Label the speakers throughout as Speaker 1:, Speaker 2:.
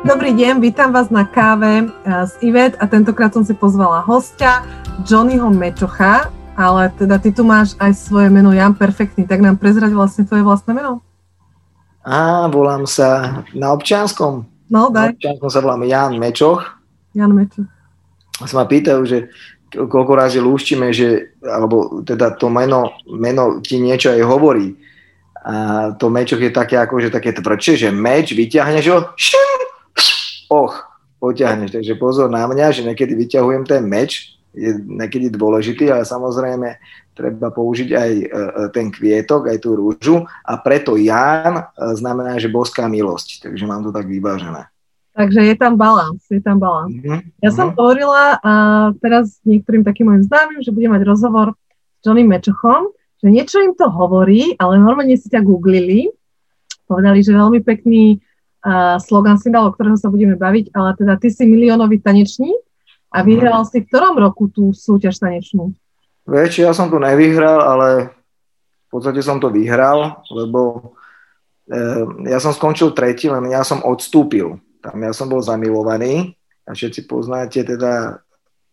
Speaker 1: Dobrý deň, vítam vás na káve eh, Ivet a tentokrát som si pozvala hostia Johnnyho Mečocha, ale teda ty tu máš aj svoje meno Jan Perfektný, tak nám prezrať vlastne tvoje vlastné meno.
Speaker 2: Á, volám sa na občianskom.
Speaker 1: No, daj.
Speaker 2: Na občianskom sa volám Jan Mečoch.
Speaker 1: Jan Mečoch.
Speaker 2: Sa ma pýtajú, že koľko razy lúštime, že, alebo teda to meno, meno ti niečo aj hovorí. A to mečoch je také ako, že také tvrdšie, že meč, vyťahneš ho, šim, och, potiahneš. Takže pozor na mňa, že niekedy vyťahujem ten meč, je niekedy dôležitý, ale samozrejme treba použiť aj e, e, ten kvietok, aj tú rúžu a preto Ján e, znamená, že boská milosť, takže mám to tak vyvážené.
Speaker 1: Takže je tam balans, je tam balans. Mm-hmm. Ja som mhm. hovorila a teraz niektorým takým mojim známym, že budem mať rozhovor s Johnny Mečochom, že niečo im to hovorí, ale normálne si ťa googlili, povedali, že veľmi pekný slogan si dal, o ktorého sa budeme baviť, ale teda ty si miliónový tanečník a mhm. vyhral si v ktorom roku tú súťaž tanečnú?
Speaker 2: Vieš, ja som to nevyhral, ale v podstate som to vyhral, lebo eh, ja som skončil tretí, len ja som odstúpil. Tam ja som bol zamilovaný a všetci poznáte teda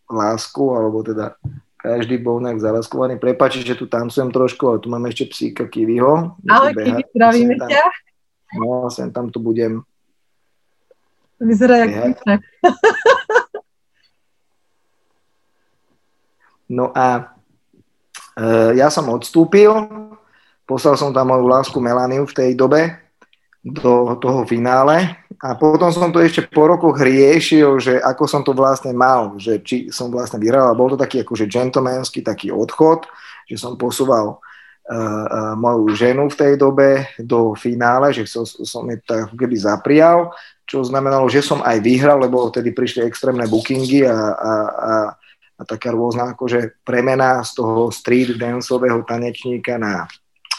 Speaker 2: lásku, alebo teda každý bol nejak zalaskovaný. Prepači, že tu tancujem trošku, ale tu máme ešte psíka Kiviho.
Speaker 1: Ale Kivi, zdravíme ťa.
Speaker 2: No, sem tam tu budem.
Speaker 1: Vyzerá jak
Speaker 2: No a e, ja som odstúpil, poslal som tam moju lásku Melaniu v tej dobe do toho finále. A potom som to ešte po rokoch riešil, že ako som to vlastne mal, že či som vlastne vyhral, bol to taký akože gentlemanský taký odchod, že som posúval moju ženu v tej dobe do finále, že som, som mi tak keby zaprial, čo znamenalo, že som aj vyhral, lebo vtedy prišli extrémne bookingy a, a, a, a taká rôzna akože premena z toho street danceového tanečníka na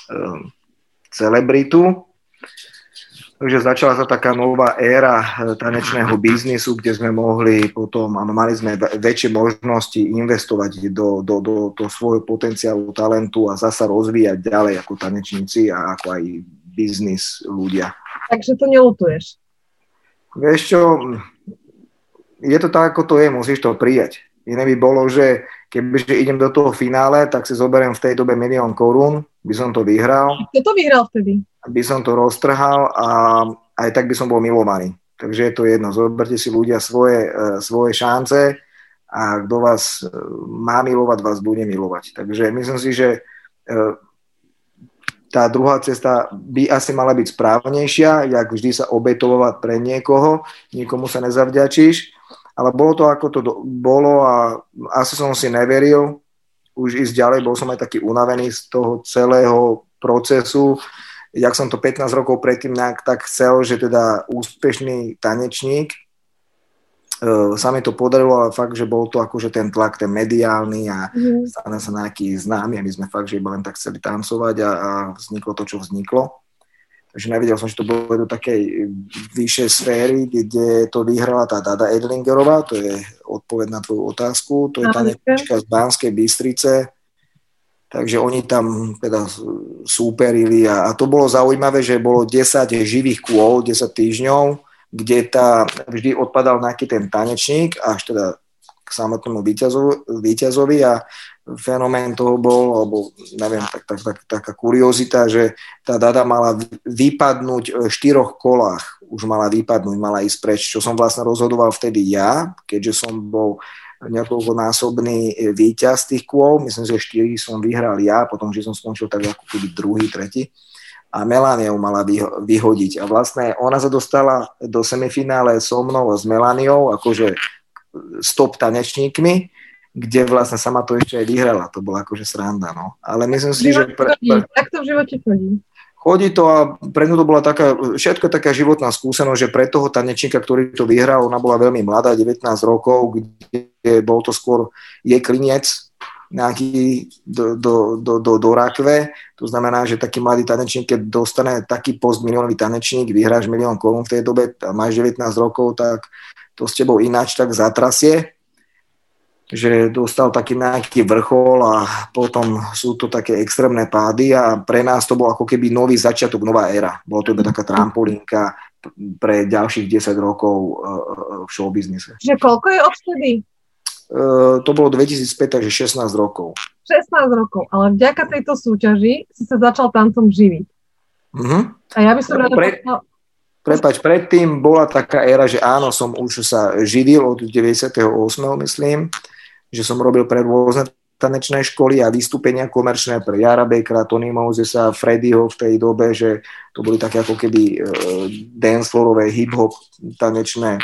Speaker 2: um, celebritu. Takže začala sa taká nová éra eh, tanečného biznisu, kde sme mohli potom, a mali sme väčšie možnosti investovať do, do, do, do svojho potenciálu, talentu a zasa rozvíjať ďalej ako tanečníci a ako aj biznis ľudia.
Speaker 1: Takže to nelutuješ?
Speaker 2: Vieš čo, je to tak, ako to je, musíš to prijať. Iné by bolo, že kebyže idem do toho finále, tak si zoberiem v tej dobe milión korún, by som to vyhral.
Speaker 1: Kto to vyhral vtedy?
Speaker 2: By som to roztrhal a aj tak by som bol milovaný. Takže je to jedno. Zoberte si ľudia svoje, uh, svoje šance a kto vás uh, má milovať, vás bude milovať. Takže myslím si, že uh, tá druhá cesta by asi mala byť správnejšia, jak vždy sa obetovať pre niekoho, nikomu sa nezavďačíš, ale bolo to ako to do, bolo a asi som si neveril už ísť ďalej, bol som aj taký unavený z toho celého procesu, jak som to 15 rokov predtým tak chcel, že teda úspešný tanečník, uh, sa mi to podarilo, ale fakt, že bol to akože ten tlak, ten mediálny a mm. stane sa nejaký známy a my sme fakt, že iba len tak chceli tancovať a, a vzniklo to, čo vzniklo. Takže nevedel som, že to bolo do takej vyššej sféry, kde to vyhrala tá Dada Edlingerová, to je odpoveď na tvoju otázku, to je tanečka z Banskej Bystrice, Takže oni tam teda súperili a, a to bolo zaujímavé, že bolo 10 živých kôl, 10 týždňov, kde tá, vždy odpadal nejaký ten tanečník až teda k samotnému víťazovi, a fenomén toho bol, alebo neviem, tak, tak, tak, taká kuriozita, že tá dada mala vypadnúť v štyroch kolách, už mala vypadnúť, mala ísť preč, čo som vlastne rozhodoval vtedy ja, keďže som bol niekoľkonásobný e, víťaz tých kôl, myslím, že 4 som vyhral ja, potom, že som skončil tak ako keby druhý, tretí a Melania ju mala vyho- vyhodiť. A vlastne ona sa dostala do semifinále so mnou a s Melaniou, akože stop tanečníkmi, kde vlastne sama to ešte aj vyhrala. To bola akože sranda, no. Ale myslím si, že...
Speaker 1: Pre... Tak to v živote chodí.
Speaker 2: Chodí to a pre ňu to bola taká, všetko taká životná skúsenosť, že pre toho tanečníka, ktorý to vyhral, ona bola veľmi mladá, 19 rokov, kde bol to skôr jej kliniec, nejaký do, do, do, do, do rakve. To znamená, že taký mladý tanečník, keď dostane taký post miliónový tanečník, vyhráš milión korún v tej dobe a máš 19 rokov, tak to s tebou ináč tak zatrasie že dostal taký nejaký vrchol a potom sú to také extrémne pády a pre nás to bol ako keby nový začiatok, nová éra. Bolo to iba taká trampolínka, pre ďalších 10 rokov v showbiznise.
Speaker 1: Čiže koľko je odvtedy?
Speaker 2: To bolo 2005, takže 16 rokov.
Speaker 1: 16 rokov, ale vďaka tejto súťaži si sa začal tancom živiť.
Speaker 2: Uh-huh.
Speaker 1: A ja by som rada Pre...
Speaker 2: Prepač, predtým bola taká éra, že áno, som už sa živil od 98. myslím, že som robil pre rôzne tanečné školy a vystúpenia komerčné pre Jara Bakera, Tony Mosesa, Freddyho v tej dobe, že to boli také ako keby uh, dancefloorové hip-hop tanečné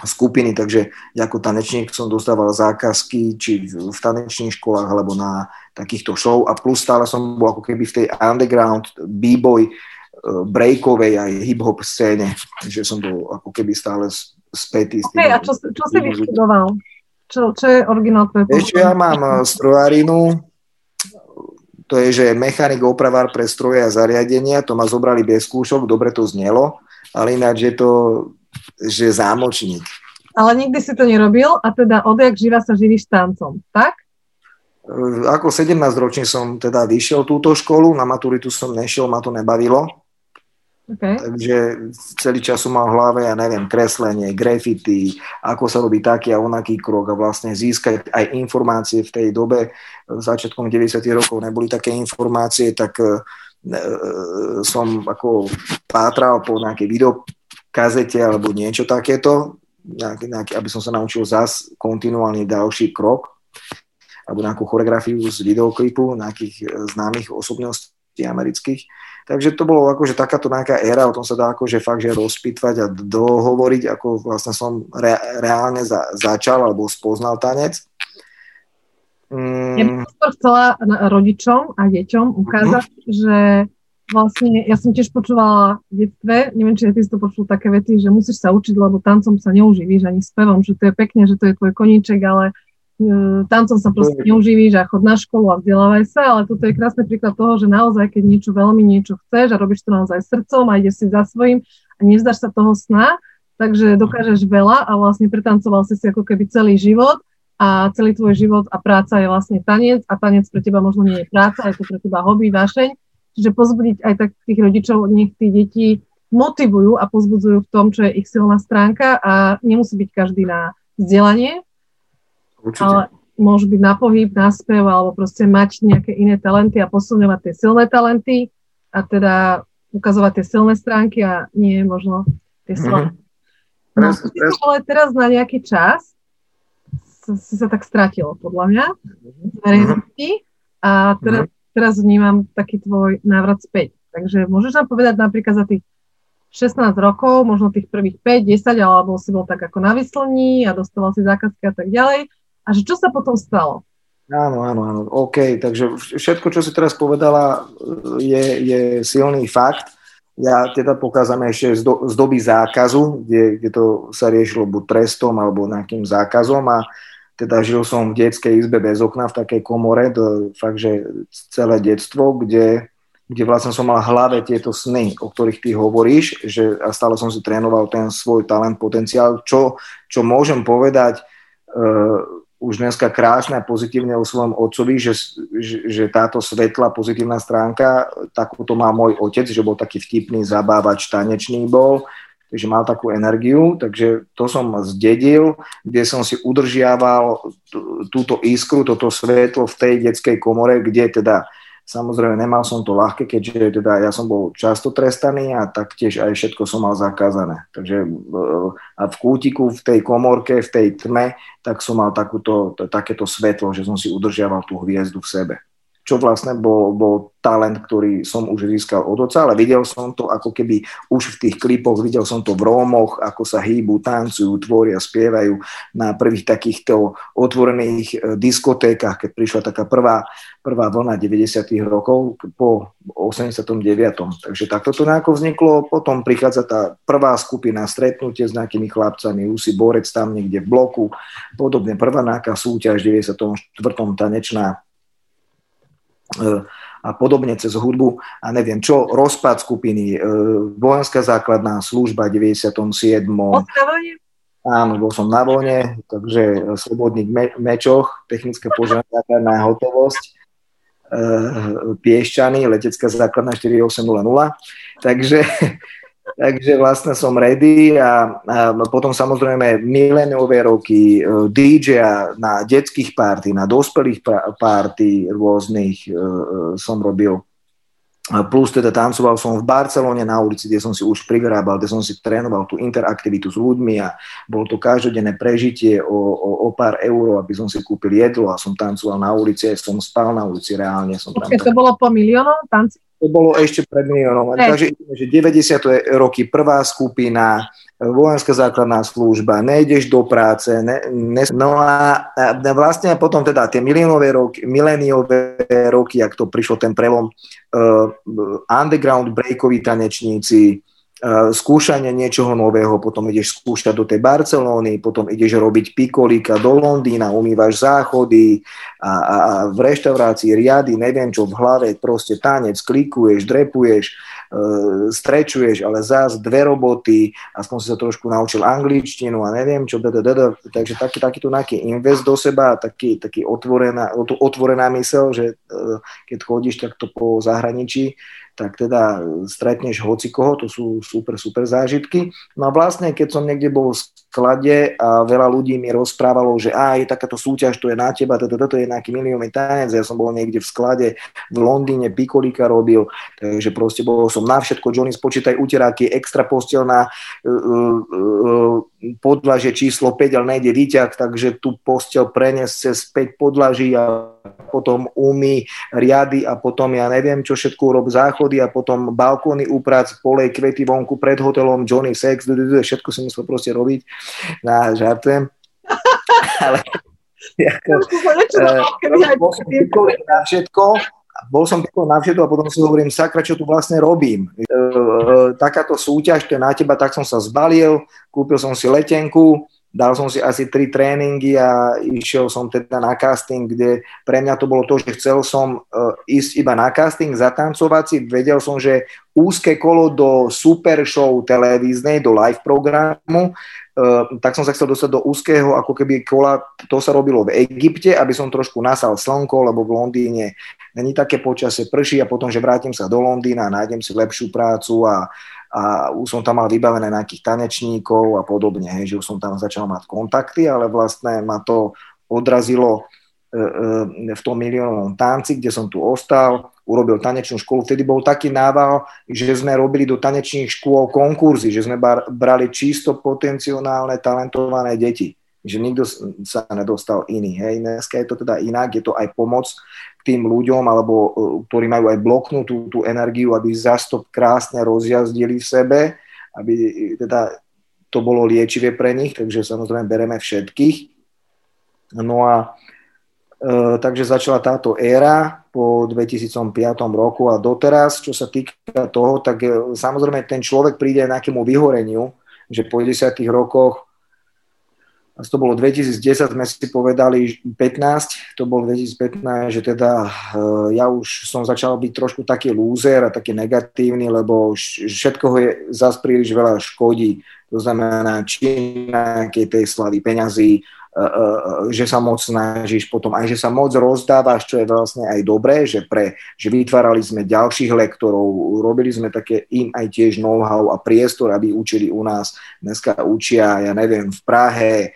Speaker 2: skupiny, takže ako tanečník som dostával zákazky či v tanečných školách alebo na takýchto show a plus stále som bol ako keby v tej underground b-boy Eh, breakovej aj hip-hop scéne, že som bol ako keby stále spätý.
Speaker 1: Okay, a čo, čo si vyštudoval? Čo, čo je originál
Speaker 2: Ešte ja mám eh, strojárinu, to je, že mechanik, opravár pre stroje a zariadenia, to ma zobrali bez skúšok, dobre to znelo, ale ináč je to, že zámočník.
Speaker 1: Ale nikdy si to nerobil? A teda odjak živa sa živíš tancom, tak?
Speaker 2: Eh, ako 17 ročný som teda vyšiel túto školu, na maturitu som nešiel, ma to nebavilo, Okay. Takže celý čas som mal v hlave, ja neviem, kreslenie, graffiti, ako sa robí taký a onaký krok a vlastne získať aj informácie v tej dobe. Začiatkom 90. rokov neboli také informácie, tak e, e, som ako pátral po nejakej videokazete alebo niečo takéto, nejaký, nejaký, aby som sa naučil zas kontinuálne ďalší krok alebo nejakú choreografiu z videoklipu nejakých e, známych osobností amerických Takže to bolo akože takáto nejaká éra, o tom sa dá akože fakt, že rozpýtvať a dohovoriť, ako vlastne som re, reálne za, začal alebo spoznal tanec.
Speaker 1: Mm. Ja by som chcela rodičom a deťom ukázať, mm-hmm. že vlastne, ja som tiež počúvala v detstve, neviem, či ty si to počul také vety, že musíš sa učiť, lebo tancom sa neuživíš ani spevom, že to je pekne, že to je tvoj koníček, ale tancom sa proste neuživíš a chod na školu a vzdelávaj sa, ale toto je krásny príklad toho, že naozaj, keď niečo veľmi niečo chceš a robíš to naozaj srdcom a ideš si za svojím a nevzdáš sa toho sna, takže dokážeš veľa a vlastne pretancoval si si ako keby celý život a celý tvoj život a práca je vlastne tanec a tanec pre teba možno nie je práca, je to pre teba hobby, vášeň. Čiže pozbudiť aj tak tých rodičov, nech tí deti motivujú a pozbudzujú v tom, čo je ich silná stránka a nemusí byť každý na vzdelanie, Určite. Ale môžu byť na pohyb, na spev, alebo proste mať nejaké iné talenty a posilňovať tie silné talenty a teda ukazovať tie silné stránky a nie možno tie mhm. slabé. Mm-hmm. No, ale teraz na nejaký čas si sa tak stratilo, podľa mňa, z verejnosti a teraz, mm-hmm. teraz vnímam taký tvoj návrat späť. Takže môžeš nám povedať napríklad za tých 16 rokov, možno tých prvých 5, 10, alebo si bol tak ako na vyslení a dostával si zákazky a tak ďalej a že čo sa potom stalo?
Speaker 2: Áno, áno, áno. OK, takže všetko, čo si teraz povedala, je, je silný fakt. Ja teda pokázam ešte z, do, z doby zákazu, kde, kde to sa riešilo buď trestom alebo nejakým zákazom a teda žil som v detskej izbe bez okna v takej komore, to, fakt, že celé detstvo, kde, kde vlastne som mal v hlave tieto sny, o ktorých ty hovoríš, že a stále som si trénoval ten svoj talent, potenciál, čo, čo môžem povedať, uh, už dneska krásne a pozitívne o svojom otcovi, že, že, že táto svetlá pozitívna stránka, takúto má môj otec, že bol taký vtipný, zabávač, tanečný bol, takže mal takú energiu, takže to som zdedil, kde som si udržiaval túto iskru, toto svetlo v tej detskej komore, kde teda Samozrejme, nemal som to ľahké, keďže teda ja som bol často trestaný a taktiež aj všetko som mal zakázané. Takže eh, a v kútiku, v tej komorke, v tej tme, tak som mal takúto, takéto svetlo, že som si udržiaval tú hviezdu v sebe čo vlastne bol, bol talent, ktorý som už získal od oca, ale videl som to ako keby už v tých klipoch, videl som to v Rómoch, ako sa hýbu, tancujú, tvoria, spievajú na prvých takýchto otvorených e, diskotékach, keď prišla taká prvá, prvá vlna 90. rokov po 89. Takže takto to nejako vzniklo, potom prichádza tá prvá skupina, stretnutie s nejakými chlapcami, Lucy Borec tam niekde v bloku, podobne prvá nejaká súťaž 94. tanečná a podobne cez hudbu a neviem čo, rozpad skupiny, e, vojenská základná služba 97. Áno, bol som na vojne, takže slobodník me- mečoch, technická požiadavka hotovosť, e, Piešťany, letecká základná 4800. Takže takže vlastne som ready a, a potom samozrejme miléniové roky, e, DJ na detských párty, na dospelých párty rôznych uh, som robil Plus teda tancoval som v Barcelone na ulici, kde som si už privyrábal, kde som si trénoval tú interaktivitu s ľuďmi a bolo to každodenné prežitie o, o, o pár eur, aby som si kúpil jedlo a som tancoval na ulici, som spal na ulici reálne. Som
Speaker 1: tam to bolo po miliónov tanci?
Speaker 2: To bolo ešte pred miliónom. Takže že 90. roky prvá skupina, vojenská základná služba, nejdeš do práce, ne, ne, no a, a vlastne potom teda tie miliónové roky, miléniové roky, ak to prišlo ten prelom, uh, underground breakoví tanečníci, uh, skúšanie niečoho nového, potom ideš skúšať do tej Barcelóny, potom ideš robiť pikolíka do Londýna, umývaš záchody a, a, a v reštaurácii riady, neviem čo, v hlave proste tanec, klikuješ, drepuješ, uh, strečuješ, ale zás dve roboty, aspoň si sa trošku naučil angličtinu a neviem čo, da, da, da, da. takže taký, takýto nejaký invest do seba, taký, taký otvorená, otvorená mysel, že uh, keď chodíš takto po zahraničí, tak teda stretneš hoci koho, to sú super, super zážitky. No a vlastne, keď som niekde bol v sklade a veľa ľudí mi rozprávalo, že aj takáto súťaž, to je na teba, toto, toto je nejaký miliónny tanec, ja som bol niekde v sklade v Londýne, pikolika robil, takže proste bol som na všetko, Johnny, spočítaj uteráky, extra postelná, uh, uh, podlaže číslo 5, ale nejde výťah, takže tu postel preniesť cez 5 podlaží a potom umy riady a potom ja neviem, čo všetko urob záchody a potom balkóny uprac, polej kvety vonku pred hotelom, Johnny Sex, všetko si musel proste robiť. Na žartujem. Ale ako, uh, bol som na všetko, bol som na všetko a potom si hovorím, sakra, čo tu vlastne robím. Uh, takáto súťaž, to je na teba, tak som sa zbalil, kúpil som si letenku, dal som si asi tri tréningy a išiel som teda na casting, kde pre mňa to bolo to, že chcel som uh, ísť iba na casting, zatancovať si, vedel som, že úzke kolo do super show televíznej, do live programu, uh, tak som sa chcel dostať do úzkeho, ako keby kola, to sa robilo v Egypte, aby som trošku nasal slnko, lebo v Londýne není také počasie, prší a potom, že vrátim sa do Londýna, nájdem si lepšiu prácu a a už som tam mal vybavené nejakých tanečníkov a podobne, hej, že už som tam začal mať kontakty, ale vlastne ma to odrazilo e, e, v tom miliónovom tanci, kde som tu ostal, urobil tanečnú školu. Vtedy bol taký nával, že sme robili do tanečných škôl konkurzy, že sme brali čisto potenciálne talentované deti že nikto sa nedostal iný. Hej. Dneska je to teda inak, je to aj pomoc tým ľuďom, alebo e, ktorí majú aj bloknutú tú energiu, aby zastop krásne rozjazdili v sebe, aby teda to bolo liečivé pre nich, takže samozrejme bereme všetkých. No a e, takže začala táto éra po 2005 roku a doteraz, čo sa týka toho, tak e, samozrejme ten človek príde nejakému vyhoreniu, že po 10 rokoch to bolo 2010, sme si povedali 15, to bolo 2015, že teda uh, ja už som začal byť trošku taký lúzer a taký negatívny, lebo všetko je zase príliš veľa škodí. To znamená, či nejakej tej slavy peňazí, že sa moc snažíš potom aj, že sa moc rozdávaš, čo je vlastne aj dobré, že, pre, že vytvárali sme ďalších lektorov, robili sme také im aj tiež know-how a priestor, aby učili u nás. Dneska učia, ja neviem, v Prahe, e,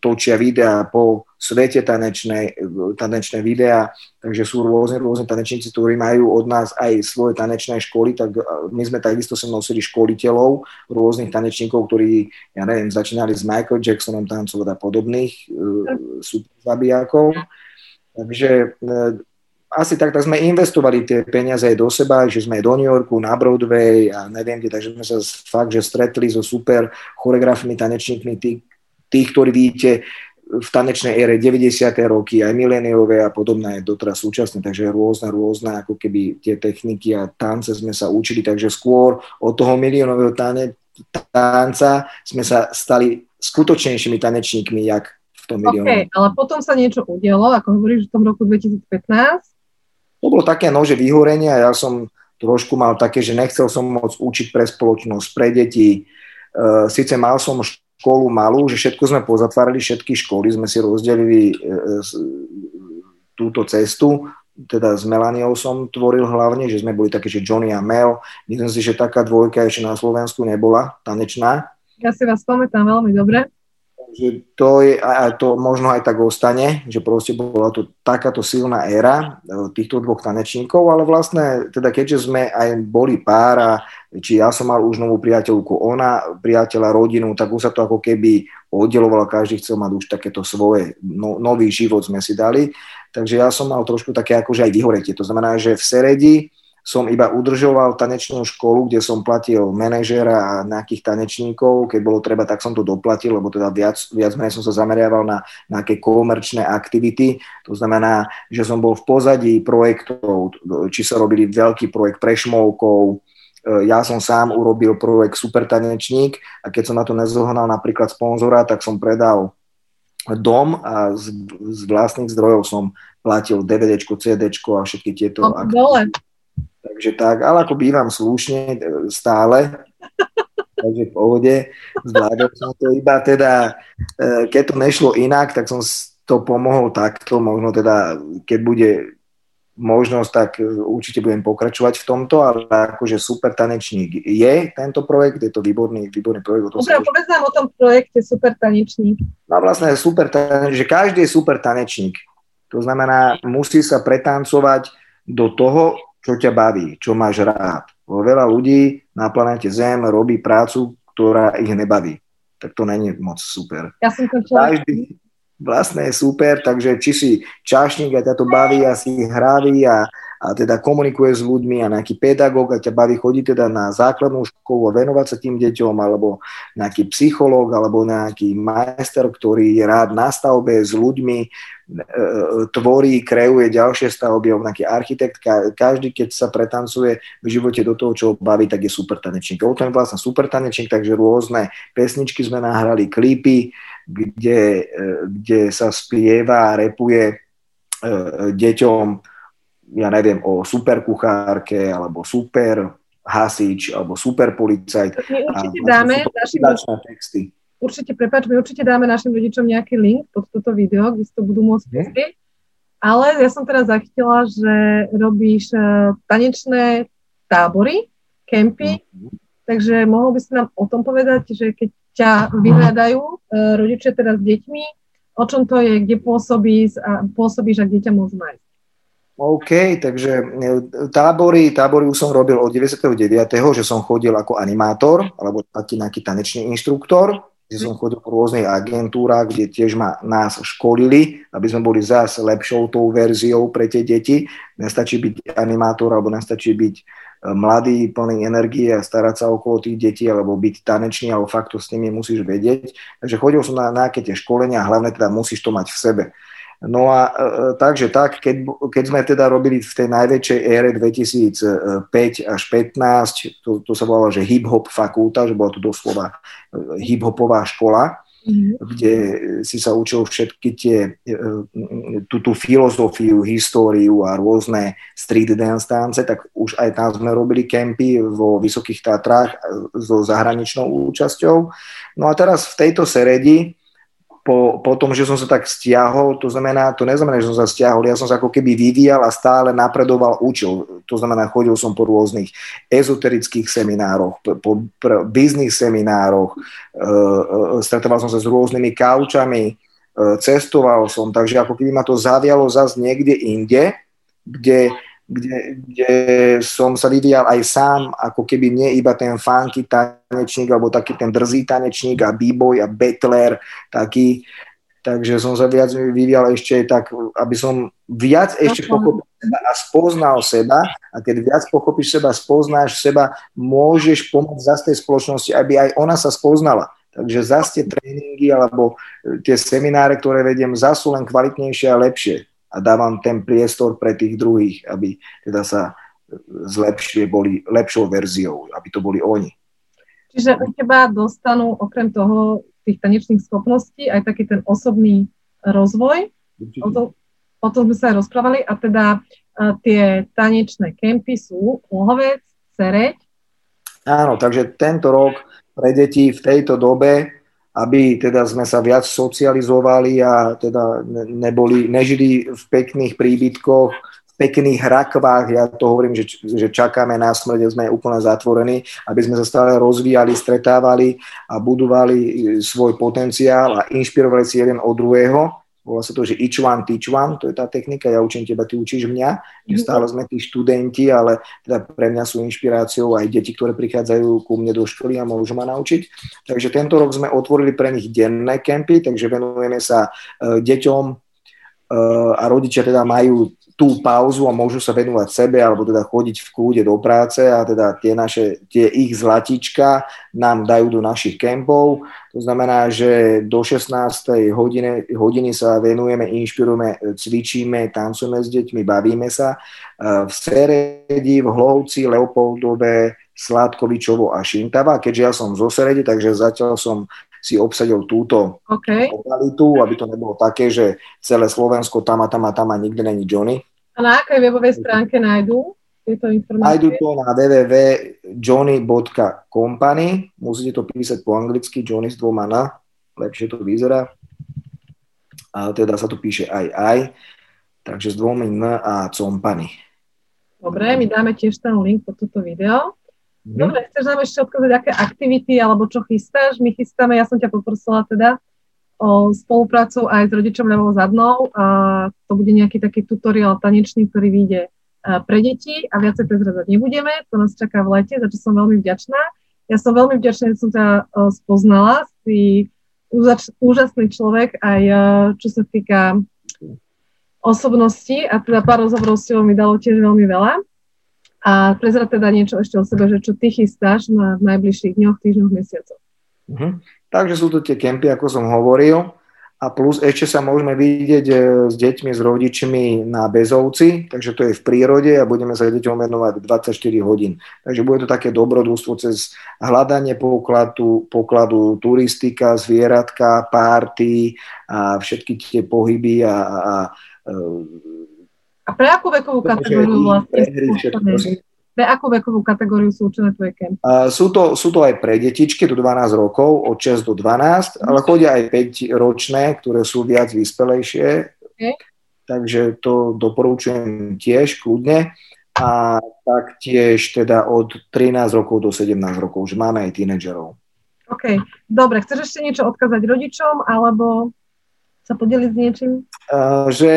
Speaker 2: točia videa po svete tanečné, tanečné videá, takže sú rôzne, rôzne tanečníci, ktorí majú od nás aj svoje tanečné školy, tak my sme takisto sem nosili školiteľov, rôznych tanečníkov, ktorí, ja neviem, začínali s Michael Jacksonom tancovať a podobných uh, super. Takže uh, asi tak, tak sme investovali tie peniaze aj do seba, že sme aj do New Yorku, na Broadway a neviem kde, takže sme sa fakt, že stretli so super choreografmi, tanečníkmi, tých, tých ktorí vidíte v tanečnej ére 90. roky, aj miléniové a podobné aj doteraz súčasné, takže rôzne, rôzne ako keby tie techniky a tance sme sa učili, takže skôr od toho miliónového tane, tanca sme sa stali skutočnejšími tanečníkmi, jak v tom milióne.
Speaker 1: Okay, ale potom sa niečo udialo, ako hovoríš v tom roku 2015?
Speaker 2: To bolo také nože vyhorenie a ja som trošku mal také, že nechcel som moc učiť pre spoločnosť, pre deti. Uh, Sice mal som školu malú, že všetko sme pozatvárali, všetky školy sme si rozdelili e, e, túto cestu. teda s Melaniou som tvoril hlavne, že sme boli také, že Johnny a Mel. Myslím si, že taká dvojka ešte na Slovensku nebola, tanečná.
Speaker 1: Ja si vás pamätám veľmi dobre.
Speaker 2: Takže to, je, a to možno aj tak ostane, že proste bola to takáto silná éra e, týchto dvoch tanečníkov, ale vlastne, teda keďže sme aj boli pára, či ja som mal už novú priateľku, ona priateľa, rodinu, tak už sa to ako keby oddelovalo, každý chcel mať už takéto svoje, no, nový život sme si dali, takže ja som mal trošku také akože aj vyhoretie, to znamená, že v Seredi som iba udržoval tanečnú školu, kde som platil manažera a nejakých tanečníkov. Keď bolo treba, tak som to doplatil, lebo teda viac, viac menej som sa zameriaval na nejaké komerčné aktivity. To znamená, že som bol v pozadí projektov, či sa robili veľký projekt prešmovkov, ja som sám urobil projekt Super tanečník a keď som na to nezohnal napríklad sponzora, tak som predal dom a z, z vlastných zdrojov som platil DVD, CD a všetky tieto.
Speaker 1: No, dole.
Speaker 2: Takže tak, ale ako bývam slušne e, stále, takže v pohode, zvládol som to iba teda, e, keď to nešlo inak, tak som to pomohol takto, možno teda, keď bude možnosť, tak e, určite budem pokračovať v tomto, ale akože super tanečník je tento projekt, je to výborný, výborný projekt.
Speaker 1: Dobre, už... povedz nám o tom projekte Super tanečník.
Speaker 2: No vlastne super tanečník, že každý je super tanečník. To znamená, musí sa pretancovať do toho, čo ťa baví, čo máš rád. Veľa ľudí na planete Zem robí prácu, ktorá ich nebaví. Tak to není moc super.
Speaker 1: Ja som to Každý,
Speaker 2: vlastne je super, takže či si čašník a ťa to baví a si hravý a, a teda komunikuje s ľuďmi a nejaký pedagóg a ťa baví chodiť teda na základnú školu a venovať sa tým deťom, alebo nejaký psychológ, alebo nejaký majster, ktorý je rád na stavbe s ľuďmi, e, tvorí, kreuje ďalšie stavby, alebo nejaký architekt, každý, keď sa pretancuje v živote do toho, čo ho baví, tak je super tanečník. O tom je vlastne super tanečník, takže rôzne pesničky sme nahrali, klipy, kde, e, kde sa spieva a repuje deťom ja neviem, o super kuchárke, alebo super hasič, alebo super policajt.
Speaker 1: My určite dáme našim texty. Určite, prepáč, my určite dáme našim rodičom nejaký link pod toto video, kde si to budú môcť pozrieť. Ale ja som teraz zachytila, že robíš uh, tanečné tábory, kempy, mm-hmm. takže mohol by si nám o tom povedať, že keď ťa vyhľadajú uh, rodičia teraz s deťmi, o čom to je, kde pôsobíš a, pôsobíš a kde ťa môžu nájsť?
Speaker 2: OK, takže e, tábory, tábory už som robil od 99., že som chodil ako animátor, alebo taký nejaký tanečný inštruktor, že som chodil po rôznych agentúrach, kde tiež ma, nás školili, aby sme boli zase lepšou tou verziou pre tie deti. Nestačí byť animátor, alebo nestačí byť e, mladý, plný energie a starať sa okolo tých detí, alebo byť tanečný, alebo fakt to s nimi musíš vedieť. Takže chodil som na nejaké tie školenia a hlavne teda musíš to mať v sebe. No a e, e, takže tak, keď, keď sme teda robili v tej najväčšej ére 2005 až 15, to, to sa volalo, že hip-hop fakulta, že bola to doslova e, hip-hopová škola. Kde si sa učil všetky tie, tú, tú filozofiu, históriu a rôzne street dance tance, tak už aj tam sme robili kempy vo Vysokých Tatrách so zahraničnou účasťou. No a teraz v tejto seredi po, po tom, že som sa tak stiahol, to znamená, to neznamená, že som sa stiahol, ja som sa ako keby vyvíjal a stále napredoval, učil. To znamená, chodil som po rôznych ezoterických seminároch, po, po biznis seminároch, e, e, stretával som sa s rôznymi kaučami, e, cestoval som, takže ako keby ma to zavialo zase niekde inde, kde kde, kde som sa vyvíjal aj sám, ako keby nie iba ten funky tanečník, alebo taký ten drzý tanečník a b-boy a battler, taký, takže som sa viac vyvíjal ešte tak, aby som viac ešte pochopil seba a spoznal seba. A keď viac pochopíš seba, spoznáš seba, môžeš pomôcť zase tej spoločnosti, aby aj ona sa spoznala. Takže zase tie tréningy alebo tie semináre, ktoré vediem, zase sú len kvalitnejšie a lepšie a dávam ten priestor pre tých druhých, aby teda sa zlepšie boli lepšou verziou, aby to boli oni.
Speaker 1: Čiže u teba dostanú okrem toho tých tanečných schopností aj taký ten osobný rozvoj. O tom, o tom sme sa aj rozprávali a teda a tie tanečné kempy sú Hlovec, Cereď.
Speaker 2: Áno, takže tento rok pre deti v tejto dobe aby teda sme sa viac socializovali a teda neboli, nežili v pekných príbytkoch v pekných rakvách, ja to hovorím, že, že čakáme na smrť, sme úplne zatvorení, aby sme sa stále rozvíjali, stretávali a budovali svoj potenciál a inšpirovali si jeden od druhého volá sa to, že each one teach one, to je tá technika, ja učím teba, ty učíš mňa, že mhm. stále sme tí študenti, ale teda pre mňa sú inšpiráciou aj deti, ktoré prichádzajú ku mne do školy a môžu ma naučiť. Takže tento rok sme otvorili pre nich denné kempy, takže venujeme sa uh, deťom uh, a rodičia teda majú tú pauzu a môžu sa venovať sebe alebo teda chodiť v kľude do práce a teda tie naše, tie ich zlatička nám dajú do našich kempov. To znamená, že do 16. hodiny, hodiny sa venujeme, inšpirujeme, cvičíme, tancujeme s deťmi, bavíme sa. V Seredi, v Hlovci, Leopoldove, Sládkovičovo a Šintava. Keďže ja som zo Seredi, takže zatiaľ som si obsadil túto
Speaker 1: okay.
Speaker 2: lokalitu, aby to nebolo také, že celé Slovensko tam a tam a tam a nikde není Johnny.
Speaker 1: Na akej webovej stránke nájdú tieto informácie?
Speaker 2: Nájdú to na www.johnny.company. Musíte to písať po anglicky, Johnny s dvoma na. Lepšie to vyzerá. A teda sa to píše aj aj. Takže s dvomi n a company.
Speaker 1: Dobre, my dáme tiež ten link pod toto video. Mm. Dobre, chceš nám ešte odkázať, aké aktivity alebo čo chystáš? My chystáme, ja som ťa poprosila teda spoluprácu aj s rodičom ľavou zadnou. A to bude nejaký taký tutoriál tanečný, ktorý vyjde pre deti a viacej prezradzať nebudeme. To nás čaká v lete, za čo som veľmi vďačná. Ja som veľmi vďačná, že som ťa spoznala. Si úžasný človek aj čo sa týka osobnosti a teda pár rozhovorov s mi dalo tiež veľmi veľa. A prezrať teda niečo ešte o sebe, že čo ty chystáš na, v najbližších dňoch, týždňoch, mesiacoch.
Speaker 2: Uh-huh. Takže sú to tie kempy, ako som hovoril. A plus ešte sa môžeme vidieť e, s deťmi, s rodičmi na Bezovci, takže to je v prírode a budeme sa deťom venovať 24 hodín. Takže bude to také dobrodružstvo cez hľadanie pokladu, pokladu turistika, zvieratka, párty a všetky tie pohyby a, a, a
Speaker 1: a pre akú vekovú kategóriu vlastne? Pre akú vekovú kategóriu sú určené tvoje kempy?
Speaker 2: Uh, sú, to, sú to aj pre detičky do 12 rokov, od 6 do 12, mm. ale chodia aj 5 ročné, ktoré sú viac vyspelejšie. Okay. Takže to doporučujem tiež kľudne. A taktiež teda od 13 rokov do 17 rokov, že máme aj tínedžerov.
Speaker 1: OK, dobre. Chceš ešte niečo odkázať rodičom, alebo sa podeliť s niečím?
Speaker 2: Uh, že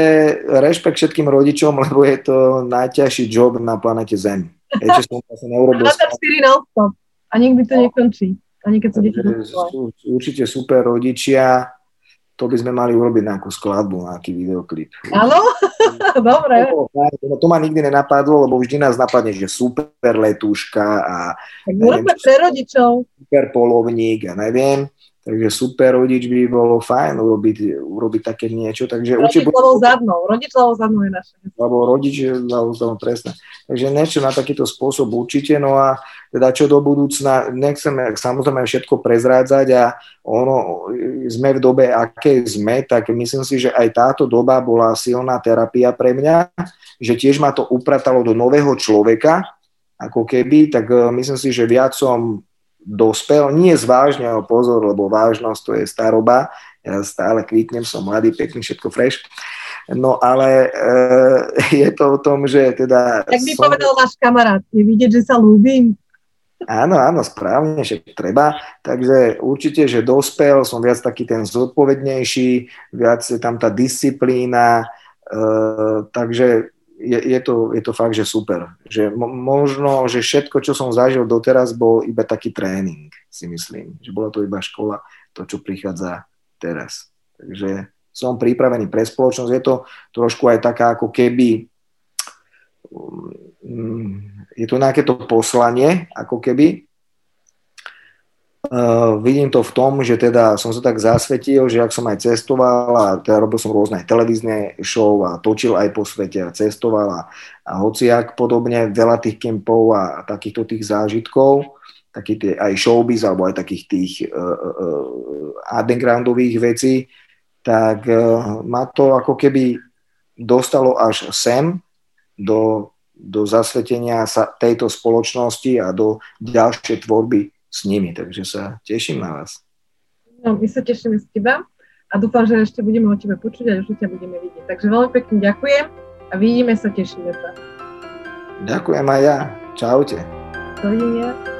Speaker 2: rešpekt všetkým rodičom, lebo je to najťažší job na planete Zem. Ešte som to neurobil.
Speaker 1: 24 non-stop a nikdy to nekončí. Ani keď sú deti
Speaker 2: sú Určite super rodičia, to by sme mali urobiť nejakú skladbu, nejaký videoklip.
Speaker 1: Áno? Dobre.
Speaker 2: To, to ma nikdy nenapadlo, lebo vždy nás napadne, že super letúška a...
Speaker 1: Tak neviem, pre rodičov.
Speaker 2: Super polovník a neviem. Takže super rodič by bolo fajn urobiť, urobiť také niečo. Takže
Speaker 1: rodič zadnou. Rodič zadnou je naše.
Speaker 2: Lebo rodič ľavou zadnou, presne. Takže niečo na takýto spôsob určite. No a teda čo do budúcna, nechceme samozrejme všetko prezrádzať a ono, sme v dobe, aké sme, tak myslím si, že aj táto doba bola silná terapia pre mňa, že tiež ma to upratalo do nového človeka, ako keby, tak eh, myslím si, že viac som dospel, nie zvážne, ale pozor, lebo vážnosť to je staroba, ja stále kvítnem, som mladý, pekný, všetko fresh. No ale e, je to o tom, že teda...
Speaker 1: Jak by som... povedal váš kamarát, je vidieť, že sa ľúbim.
Speaker 2: Áno, áno, správne, že treba. Takže určite, že dospel, som viac taký ten zodpovednejší, viac je tam tá disciplína, e, takže je, je, to, je to fakt, že super. Že možno, že všetko, čo som zažil doteraz, bol iba taký tréning, si myslím. Že bola to iba škola, to, čo prichádza teraz. Takže som pripravený pre spoločnosť. Je to trošku aj taká ako keby mm, je to nejaké to poslanie, ako keby, Uh, vidím to v tom, že teda som sa tak zasvetil, že ak som aj cestoval a teda robil som rôzne televízne show a točil aj po svete a cestoval a, a hociak podobne, veľa tých kempov a, a takýchto tých zážitkov, takých tie, aj showbiz alebo aj takých tých uh, uh, undergroundových vecí, tak uh, ma to ako keby dostalo až sem do, do zasvetenia sa tejto spoločnosti a do ďalšej tvorby s nimi, takže sa teším na vás.
Speaker 1: No, my sa tešíme z teba a dúfam, že ešte budeme o tebe počuť a že ťa budeme vidieť. Takže veľmi pekne ďakujem a vidíme sa, tešíme sa.
Speaker 2: Ďakujem aj ja. Čaute.
Speaker 1: Dovidenia.